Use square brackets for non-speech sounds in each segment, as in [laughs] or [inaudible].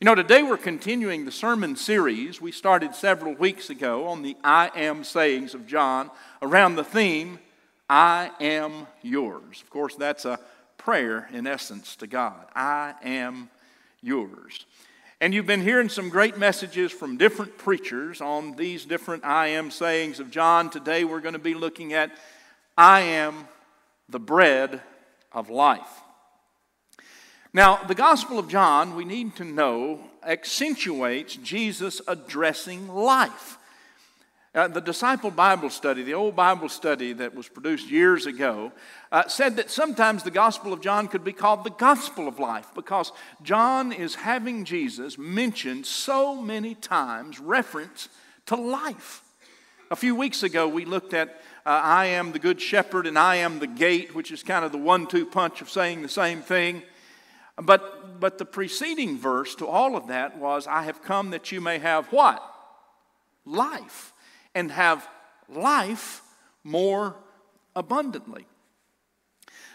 You know, today we're continuing the sermon series we started several weeks ago on the I am sayings of John around the theme, I am yours. Of course, that's a prayer in essence to God. I am yours. And you've been hearing some great messages from different preachers on these different I am sayings of John. Today we're going to be looking at I am the bread of life. Now, the Gospel of John, we need to know, accentuates Jesus addressing life. Uh, the disciple Bible study, the old Bible study that was produced years ago, uh, said that sometimes the Gospel of John could be called the Gospel of life because John is having Jesus mentioned so many times, reference to life. A few weeks ago, we looked at uh, I am the Good Shepherd and I am the gate, which is kind of the one two punch of saying the same thing. But, but the preceding verse to all of that was, I have come that you may have what? Life. And have life more abundantly.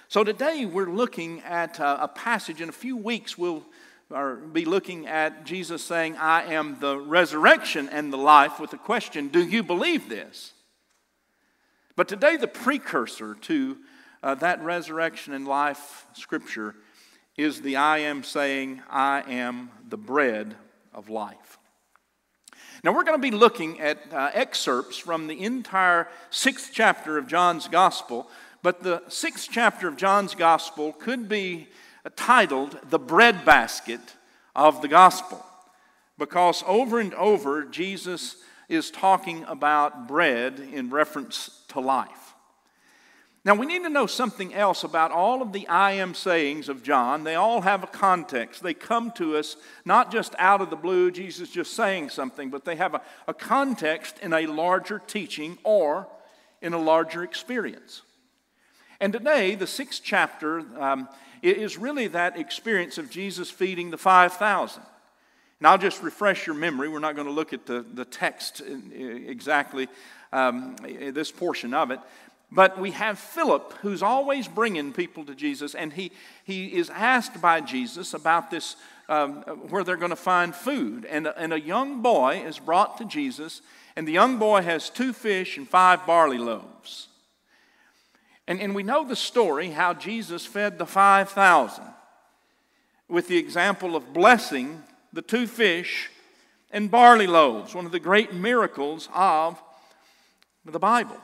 So today we're looking at a, a passage. In a few weeks, we'll be looking at Jesus saying, I am the resurrection and the life, with the question, Do you believe this? But today, the precursor to uh, that resurrection and life scripture is the I am saying, I am the bread of life. Now, we're going to be looking at uh, excerpts from the entire sixth chapter of John's Gospel, but the sixth chapter of John's Gospel could be titled The Bread Basket of the Gospel, because over and over, Jesus is talking about bread in reference to life. Now, we need to know something else about all of the I am sayings of John. They all have a context. They come to us not just out of the blue, Jesus just saying something, but they have a, a context in a larger teaching or in a larger experience. And today, the sixth chapter um, is really that experience of Jesus feeding the 5,000. And I'll just refresh your memory. We're not going to look at the, the text exactly, um, this portion of it. But we have Philip, who's always bringing people to Jesus, and he, he is asked by Jesus about this, um, where they're going to find food. And, and a young boy is brought to Jesus, and the young boy has two fish and five barley loaves. And, and we know the story how Jesus fed the 5,000 with the example of blessing the two fish and barley loaves, one of the great miracles of the Bible.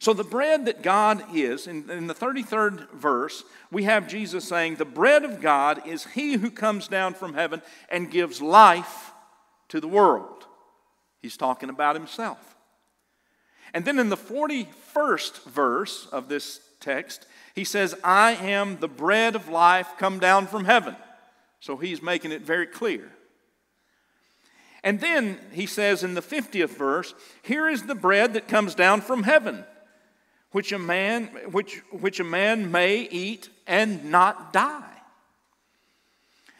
So, the bread that God is, in, in, the 33rd verse, we have Jesus saying, The bread of God is he who comes down from heaven and gives life to the world. He's talking about himself. And then in the 41st verse of this text, he says, I am the bread of life come down from heaven. So he's making it very clear. And then he says in the 50th verse, Here is the bread that comes down from heaven which a man, which, which a man may eat and not die.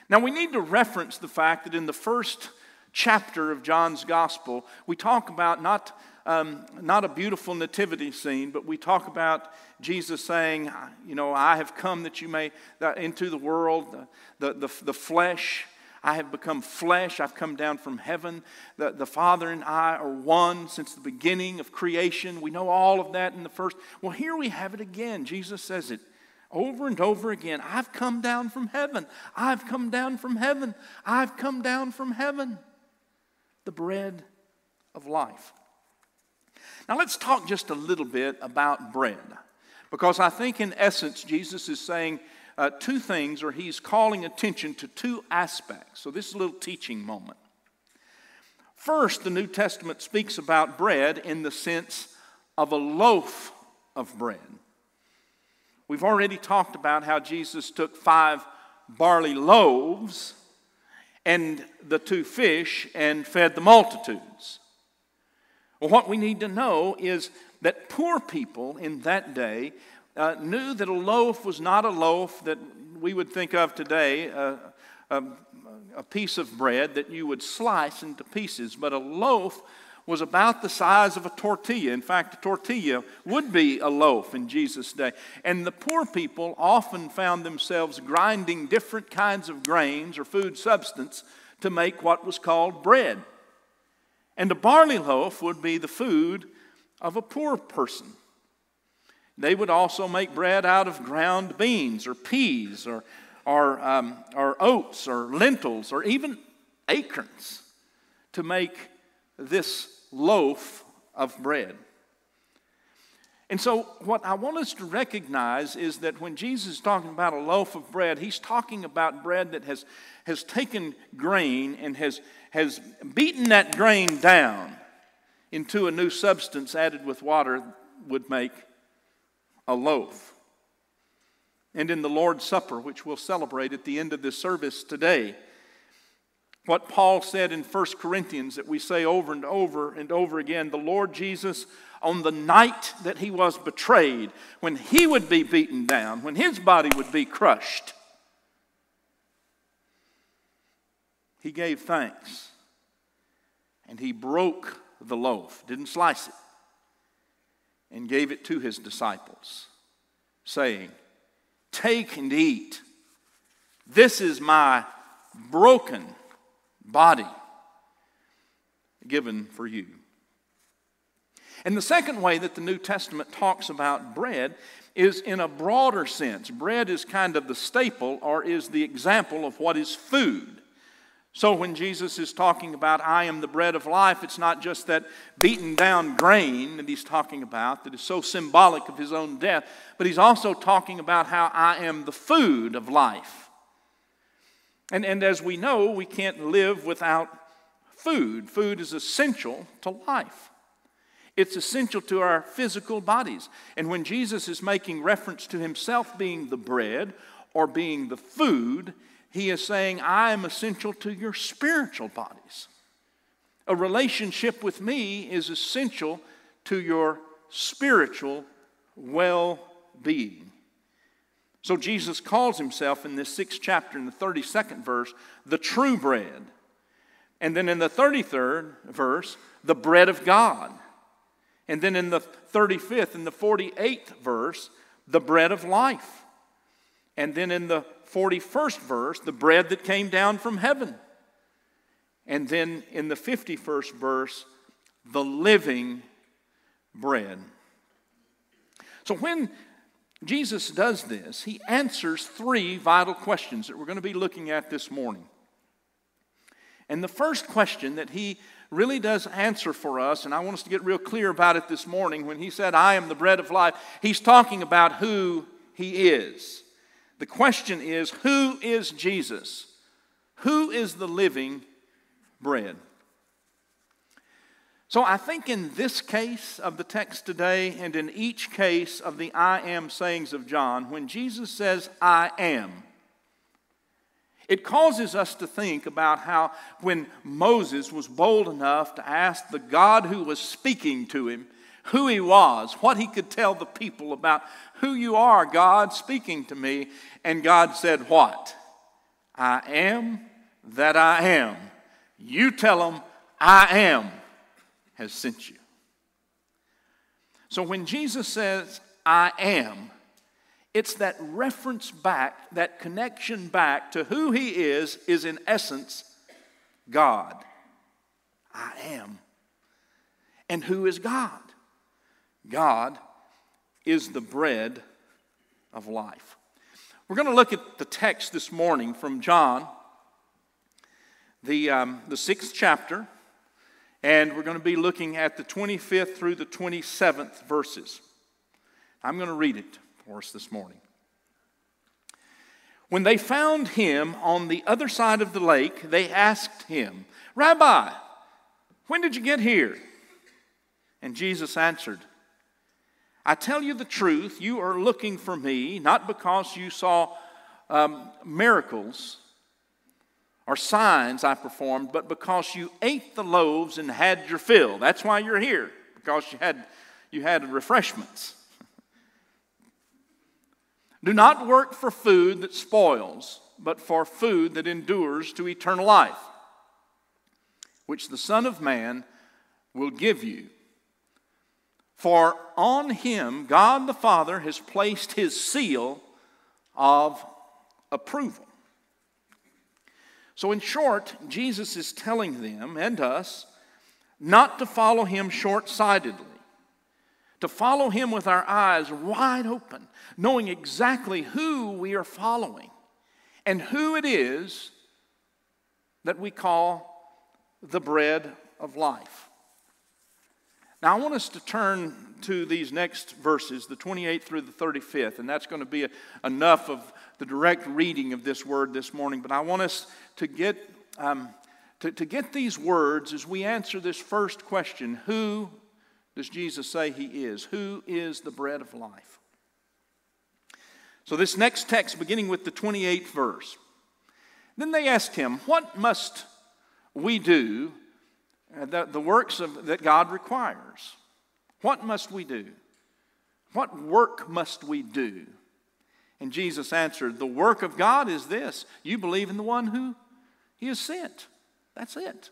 Now, we need to reference the fact that in the first chapter of John's gospel, we talk about not, um, not a beautiful nativity scene, but we talk about Jesus saying, You know, I have come that you may, that into the world, the, the, the, the flesh I have become flesh. I've come down from heaven. The, the Father and I are one since the beginning of creation. We know all of that in the first. Well, here we have it again. Jesus says it over and over again. I've come down from heaven. I've come down from heaven. I've come down from heaven. The bread of life. Now, let's talk just a little bit about bread. Because I think, in essence, Jesus is saying, uh, two things, or he's calling attention to two aspects. So, this is a little teaching moment. First, the New Testament speaks about bread in the sense of a loaf of bread. We've already talked about how Jesus took five barley loaves and the two fish and fed the multitudes. Well, what we need to know is that poor people in that day uh, knew that a loaf was not a loaf that we would think of today, uh, a, a piece of bread that you would slice into pieces, but a loaf was about the size of a tortilla. In fact, a tortilla would be a loaf in Jesus' day. And the poor people often found themselves grinding different kinds of grains or food substance to make what was called bread. And a barley loaf would be the food of a poor person. They would also make bread out of ground beans or peas or, or, um, or oats or lentils or even acorns to make this loaf of bread. And so, what I want us to recognize is that when Jesus is talking about a loaf of bread, he's talking about bread that has, has taken grain and has, has beaten that grain down into a new substance added with water would make a loaf. And in the Lord's Supper, which we'll celebrate at the end of this service today, what Paul said in 1 Corinthians that we say over and over and over again the Lord Jesus, on the night that he was betrayed, when he would be beaten down, when his body would be crushed, he gave thanks and he broke the loaf, didn't slice it, and gave it to his disciples, saying, Take and eat. This is my broken body given for you. And the second way that the New Testament talks about bread is in a broader sense. Bread is kind of the staple or is the example of what is food. So when Jesus is talking about, I am the bread of life, it's not just that beaten down grain that he's talking about that is so symbolic of his own death, but he's also talking about how I am the food of life. And, and as we know, we can't live without food. Food is essential to life. It's essential to our physical bodies. And when Jesus is making reference to himself being the bread or being the food, he is saying, I am essential to your spiritual bodies. A relationship with me is essential to your spiritual well being. So Jesus calls himself in this sixth chapter, in the 32nd verse, the true bread. And then in the 33rd verse, the bread of God. And then in the 35th and the 48th verse, the bread of life. And then in the 41st verse, the bread that came down from heaven. And then in the 51st verse, the living bread. So when Jesus does this, he answers three vital questions that we're going to be looking at this morning. And the first question that he really does answer for us, and I want us to get real clear about it this morning, when he said, I am the bread of life, he's talking about who he is. The question is, who is Jesus? Who is the living bread? So I think in this case of the text today, and in each case of the I am sayings of John, when Jesus says, I am, it causes us to think about how when Moses was bold enough to ask the God who was speaking to him who he was, what he could tell the people about who you are, God, speaking to me, and God said, What? I am that I am. You tell them, I am has sent you. So when Jesus says, I am, it's that reference back, that connection back to who he is, is in essence God. I am. And who is God? God is the bread of life. We're going to look at the text this morning from John, the, um, the sixth chapter, and we're going to be looking at the 25th through the 27th verses. I'm going to read it for us this morning. When they found him on the other side of the lake, they asked him, Rabbi, when did you get here? And Jesus answered, I tell you the truth, you are looking for me, not because you saw um, miracles or signs I performed, but because you ate the loaves and had your fill. That's why you're here, because you had, you had refreshments. [laughs] Do not work for food that spoils, but for food that endures to eternal life, which the Son of Man will give you. For on him God the Father has placed his seal of approval. So, in short, Jesus is telling them and us not to follow him short sightedly, to follow him with our eyes wide open, knowing exactly who we are following and who it is that we call the bread of life. Now, I want us to turn to these next verses, the 28th through the 35th, and that's going to be a, enough of the direct reading of this word this morning. But I want us to get, um, to, to get these words as we answer this first question Who does Jesus say he is? Who is the bread of life? So, this next text, beginning with the 28th verse. Then they asked him, What must we do Uh, the, the works of, that God requires. What must we do? What work must we do? And Jesus answered, The work of God is this you believe in the one who He has sent. That's it.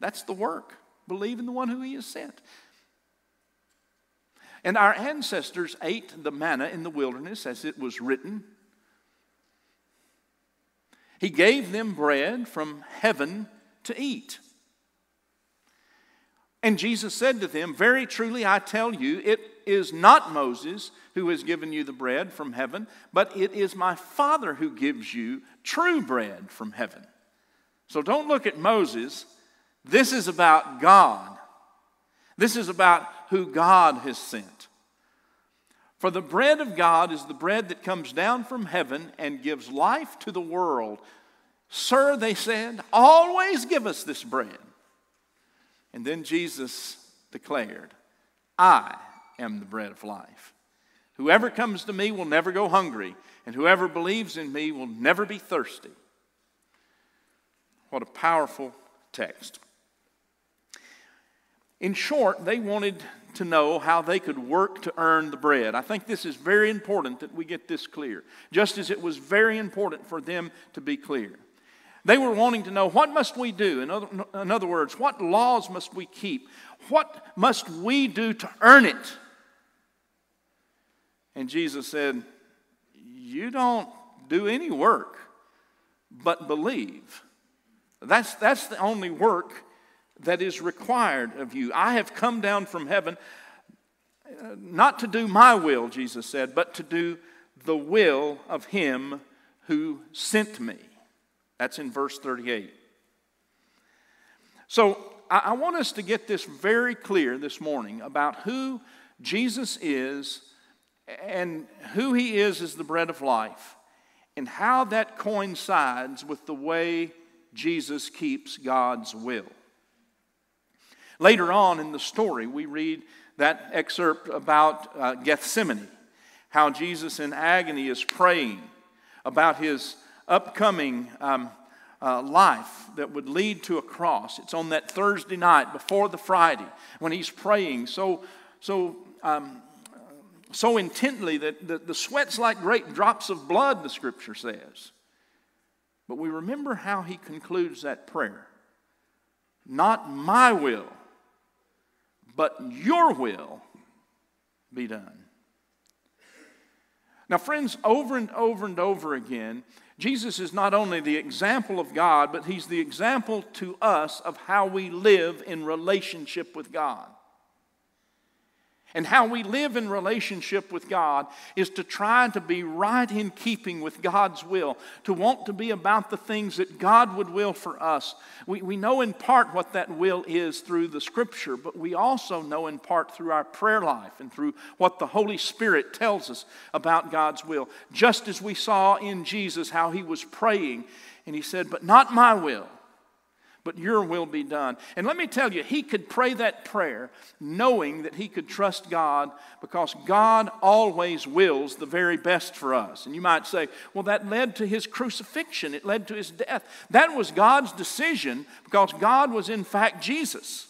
That's the work. Believe in the one who He has sent. And our ancestors ate the manna in the wilderness as it was written. He gave them bread from heaven to eat. And Jesus said to them, Very truly I tell you, it is not Moses who has given you the bread from heaven, but it is my Father who gives you true bread from heaven. So don't look at Moses. This is about God. This is about who God has sent. For the bread of God is the bread that comes down from heaven and gives life to the world. Sir, they said, always give us this bread. And then Jesus declared, I am the bread of life. Whoever comes to me will never go hungry, and whoever believes in me will never be thirsty. What a powerful text. In short, they wanted to know how they could work to earn the bread. I think this is very important that we get this clear, just as it was very important for them to be clear. They were wanting to know what must we do? In other, in other words, what laws must we keep? What must we do to earn it? And Jesus said, You don't do any work but believe. That's, that's the only work that is required of you. I have come down from heaven uh, not to do my will, Jesus said, but to do the will of Him who sent me. That's in verse 38. So I, want us to get this very clear this morning about who Jesus is and who he is as the bread of life and how that coincides with the way Jesus keeps God's will. Later on in the story, we read that excerpt about uh, Gethsemane, how Jesus in agony is praying about his upcoming um, uh, life that would lead to a cross. It's on that Thursday night before the Friday when he's praying so, so, um, so intently that the, the sweat's like great drops of blood, the scripture says. But we remember how he concludes that prayer Not my will, but your will be done. Now, friends, over and over and over again, Jesus is not only the example of God, but he's the example to us of how we live in relationship with God. And how we live in relationship with God is to try to be right in keeping with God's will, to want to be about the things that God would will for us. We, we know in part what that will is through the Scripture, but we also know in part through our prayer life and through what the Holy Spirit tells us about God's will. Just as we saw in Jesus how he was praying, and he said, But not my will but your will be done. And let me tell you, he could pray that prayer knowing that he could trust God because God always wills the very best for us. And you might say, well, that led to his crucifixion, it led to his death. That was God's decision because God was, in fact, Jesus.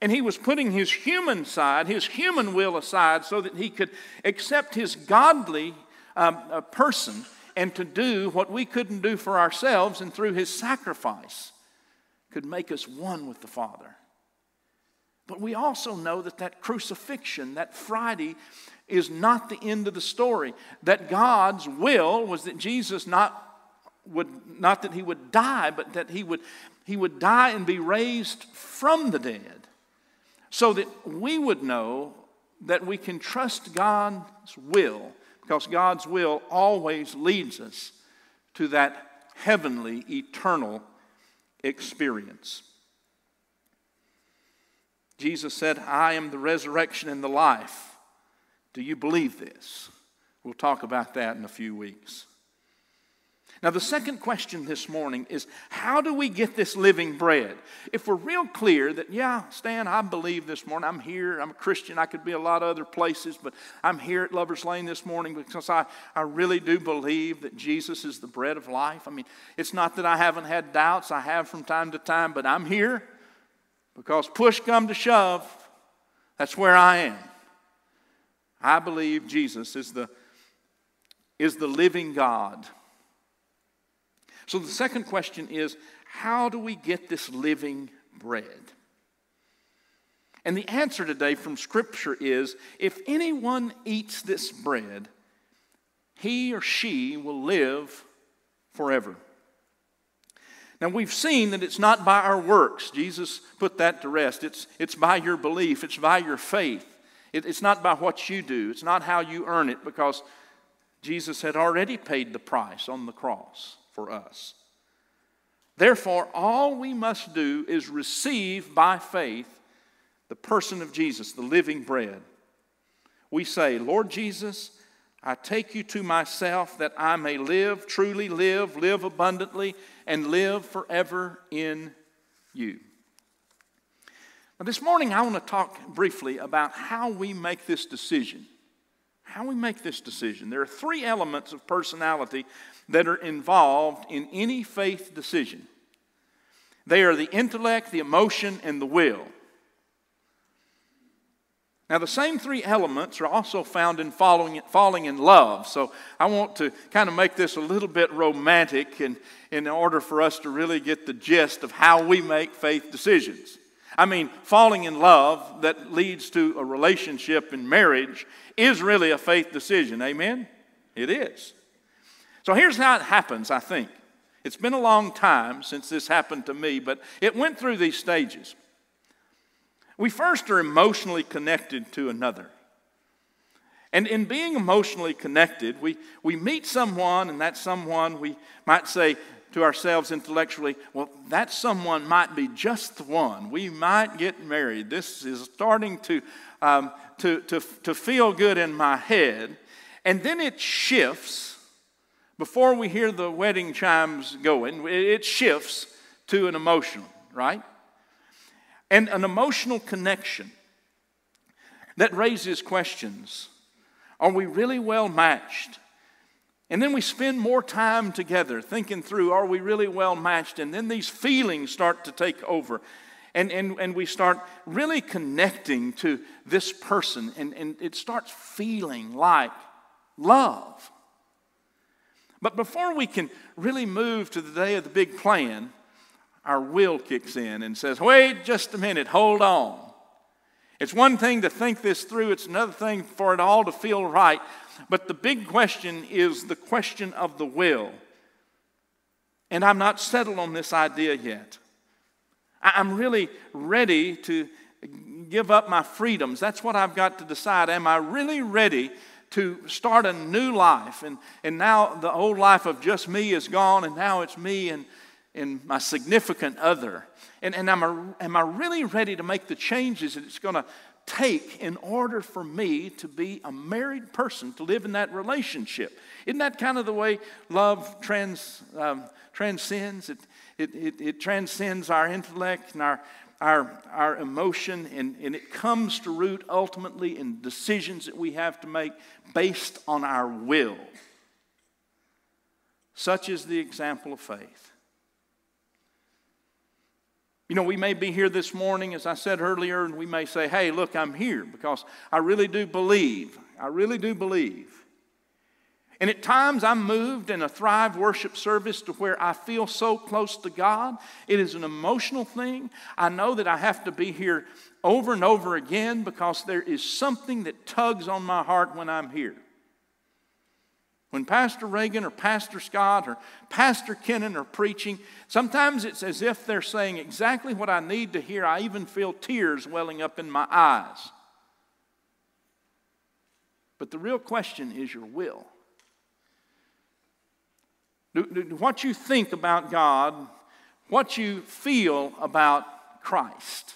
And he was putting his human side, his human will aside, so that he could accept his godly um, uh, person and to do what we couldn't do for ourselves, and through his sacrifice, could make us one with the Father. But we also know that that crucifixion, that Friday, is not the end of the story. That God's will was that Jesus not would not that he would die, but that he would he would die and be raised from the dead, so that we would know that we can trust God's will, because God's will always leads us to that heavenly, eternal experience. Jesus said, I am the resurrection and the life. Do you believe this? We'll talk about that in a few weeks. Now, the second question this morning is how do we get this living bread? If we're real clear that, yeah, Stan, I believe this morning, I'm here, I'm a Christian, I could be a lot of other places, but I'm here at Lover's Lane this morning because I, I really do believe that Jesus is the bread of life. I mean, it's not that I haven't had doubts, I have from time to time, but I'm here because push come to shove, that's where I am. I believe Jesus is the, is the living God. So the second question is how do we get this living bread? And the answer today from Scripture is if anyone eats this bread, he or she will live forever. Now, we've seen that it's not by our works. Jesus put that to rest. It's, it's by your belief, it's by your faith. It, it's not by what you do, it's not how you earn it, because Jesus had already paid the price on the cross for us. Therefore, all we must do is receive by faith the person of Jesus, the living bread. We say, Lord Jesus, I take you to myself that I may live, truly live, live abundantly, and live forever in you. Now, this morning, I want to talk briefly about how we make this decision. How we make this decision. There are three elements of personality that are involved in any faith decision they are the intellect, the emotion, and the will. Now, the same three elements are also found in following, falling in love. So, I want to kind of make this a little bit romantic in, in order for us to really get the gist of how we make faith decisions. I mean, falling in love that leads to a relationship in marriage is really a faith decision. Amen? It is. So, here's how it happens, I think. It's been a long time since this happened to me, but it went through these stages. We first are emotionally connected to another. And in being emotionally connected, we, we meet someone, and that someone we might say to ourselves intellectually, well, that someone might be just the one. We might get married. This is starting to, um, to, to, to feel good in my head. And then it shifts before we hear the wedding chimes going, it shifts to an emotional, right? and an emotional connection that raises questions. Are we really well matched? And then we spend more time together thinking through are we really well matched? And then these feelings start to take over. And, and, and we start really connecting to this person, and, and it starts feeling like love. But before we can really move to the day of the big plan, our will kicks in and says, wait just a minute, hold on. It's one thing to think this through, it's another thing for it all to feel right. But the big question is the question of the will. And I'm not settled on this idea yet. I'm really ready to give up my freedoms. That's what I've got to decide. Am I really ready to start a new life? And, and now the old life of just me is gone, and now it's me and in my significant other? And, and am, I, am I really ready to make the changes that it's going to take in order for me to be a married person, to live in that relationship? Isn't that kind of the way love trans, um, transcends? It, it, it, it, transcends our intellect and our, our, our emotion, and, and it comes to root ultimately in decisions that we have to make based on our will. Such is the example of faith. You know, we may be here this morning, as I said earlier, and we may say, hey, look, I'm here because I really do believe. I really do believe. And at times I'm moved in a Thrive worship service to where I feel so close to God. It is an emotional thing. I know that I have to be here over and over again because there is something that tugs on my heart when I'm here. When Pastor Reagan or Pastor Scott or Pastor Kennan are preaching, sometimes it's as if they're saying exactly what I need to hear. I even feel tears welling up in my eyes. But the real question is your will. What you think about God, what you feel about Christ,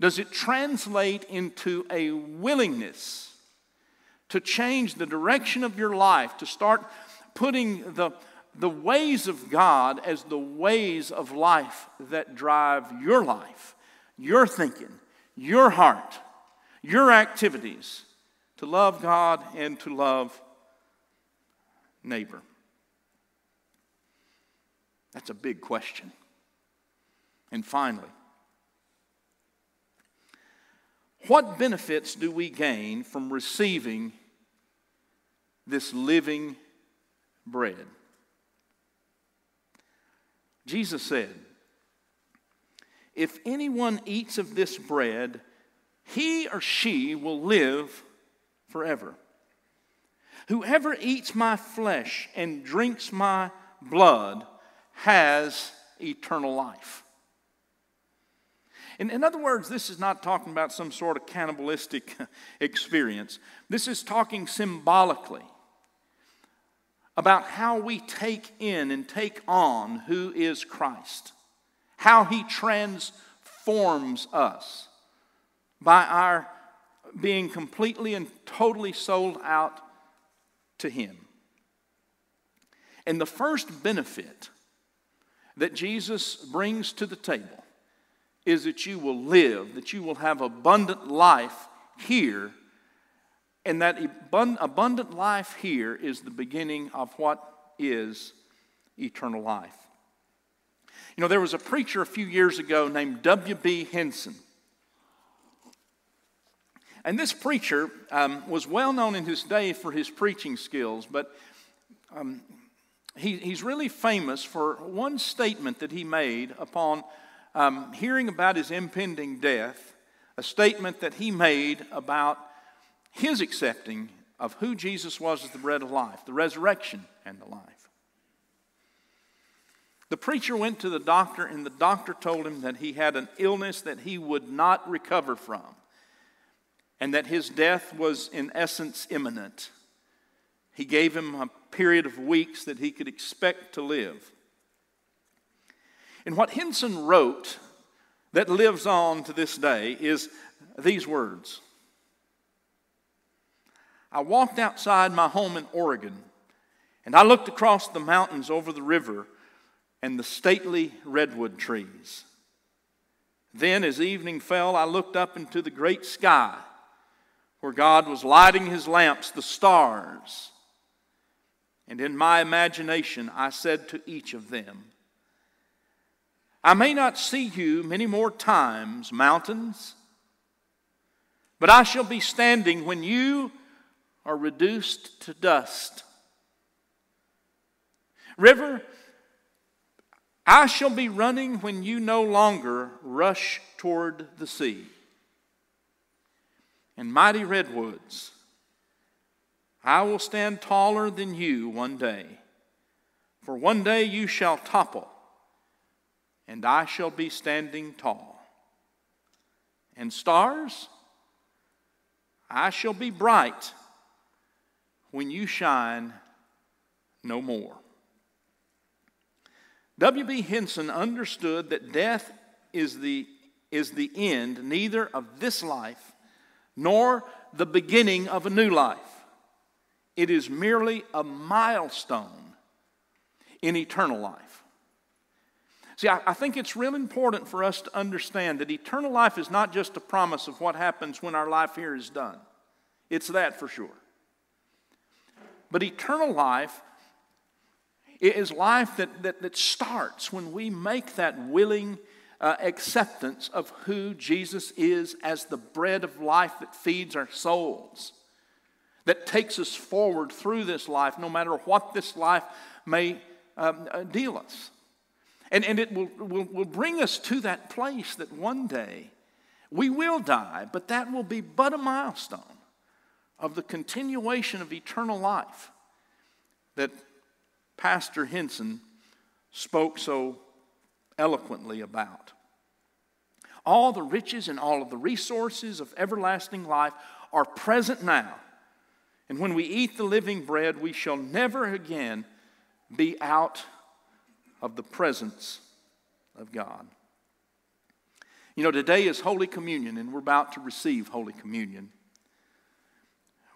does it translate into a willingness to change the direction of your life, to start putting the, the ways of God as the ways of life that drive your life, your thinking, your heart, your activities, to love God and to love neighbor? That's a big question. And finally, what benefits do we gain from receiving this living bread? Jesus said, If anyone eats of this bread, he or she will live forever. Whoever eats my flesh and drinks my blood has eternal life. In, in other words, this is not talking about some sort of cannibalistic [laughs] experience. This is talking symbolically about how we take in and take on who is Christ, how he transforms us by our being completely and totally sold out to him. And the first benefit that Jesus brings to the table is that you will live, that you will have abundant life here. And that abundant life here is the beginning of what is eternal life. You know, there was a preacher a few years ago named W.B. Henson. And this preacher um, was well known in his day for his preaching skills, but um, he, he's really famous for one statement that he made upon um, hearing about his impending death, a statement that he made about his accepting of who Jesus was as the bread of life, the resurrection and the life. The preacher went to the doctor, and the doctor told him that he had an illness that he would not recover from, and that his death was, in essence, imminent. He gave him a period of weeks that he could expect to live. And what Henson wrote that lives on to this day is these words I walked outside my home in Oregon and I looked across the mountains over the river and the stately redwood trees. Then, as evening fell, I looked up into the great sky where God was lighting his lamps, the stars and in my imagination, I said to each of them, I may not see you many more times, mountains, but I shall be standing when you are reduced to dust. River, I shall be running when you no longer rush toward the sea. And mighty redwoods, I will stand taller than you one day. For one day you shall topple, and I shall be standing tall. And stars, I shall be bright when you shine no more. W.B. Henson understood that death is the, is the end neither of this life nor the beginning of a new life. It is merely a milestone in eternal life. See, I, I, think it's real important for us to understand that eternal life is not just a promise of what happens when our life here is done. It's that for sure. But eternal life is life that, that, that starts when we make that willing uh, acceptance of who Jesus is as the bread of life that feeds our souls that takes us forward through this life, no matter what this life may um, uh, deal us. And, and it will, will, will bring us to that place that one day we will die, but that will be but a milestone of the continuation of eternal life that Pastor Henson spoke so eloquently about. All the riches and all of the resources of everlasting life are present now. And when we eat the living bread, we shall never again be out of the presence of God. You know, today is Holy Communion, and we're about to receive Holy Communion.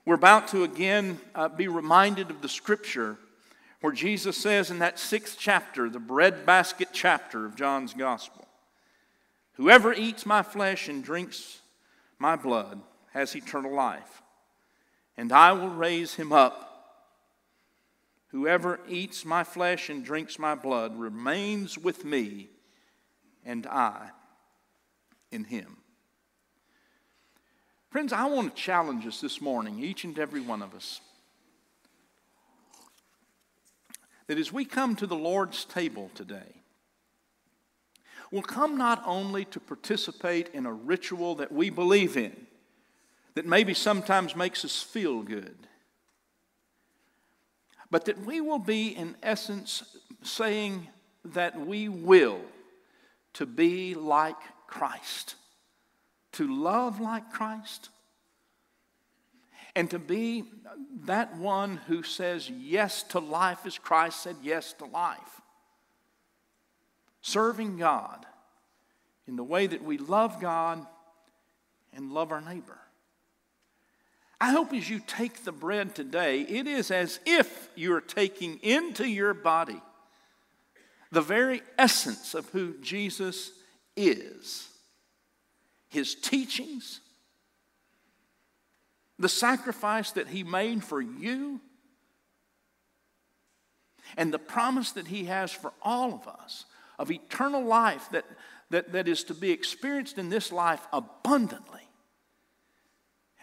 We're about to again uh, be reminded of the scripture where Jesus says in that sixth chapter, the breadbasket chapter of John's Gospel, Whoever eats my flesh and drinks my blood has eternal life, and I will raise him up. Whoever eats my flesh and drinks my blood remains with me, and I in him. Friends, I want to challenge us this morning, each and every one of us, that as we come to the Lord's table today, we'll come not only to participate in a ritual that we believe in, that maybe sometimes makes us feel good, but that we will be, in essence, saying that we will to be like Christ, to love like Christ, and to be that one who says yes to life as Christ said yes to life. Serving God in the way that we love God and love our neighbor. I hope as you take the bread today, it is as if you're taking into your body the very essence of who Jesus is his teachings, the sacrifice that he made for you, and the promise that he has for all of us of eternal life that, that, that is to be experienced in this life abundantly.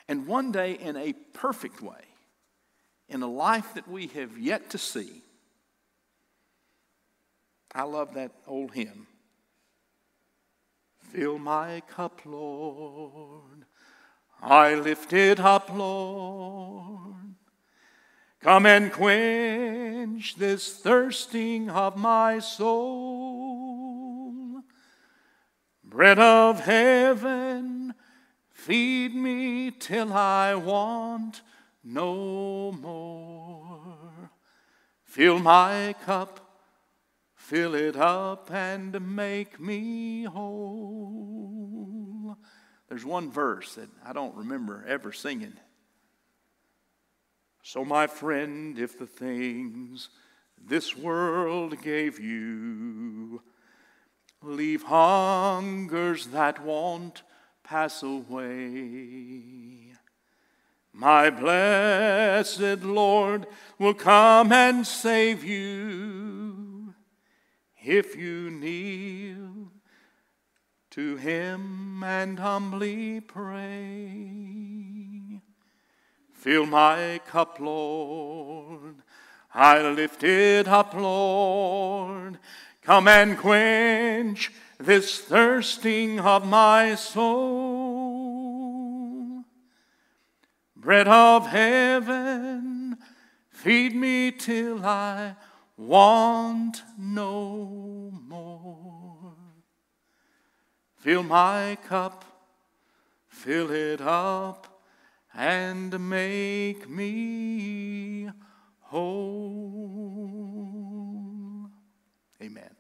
And one day in a perfect way, in a life that we have yet to see. I love that old hymn. Fill my cup, Lord. I lift it up, Lord. Come and quench this thirsting of my soul. Bread of heaven, feed me till I want no more. Fill my cup Fill it up and make me whole. There's one verse that I don't remember ever singing. So, my friend, if the things this world gave you leave hungers that won't pass away, my blessed Lord will come and save you if you kneel to him and humbly pray. Fill my cup, Lord. I lift it up, Lord. Come and quench this thirsting of my soul. Bread of heaven, feed me till I want no more. Fill my cup, fill it up, and make me whole. Amen.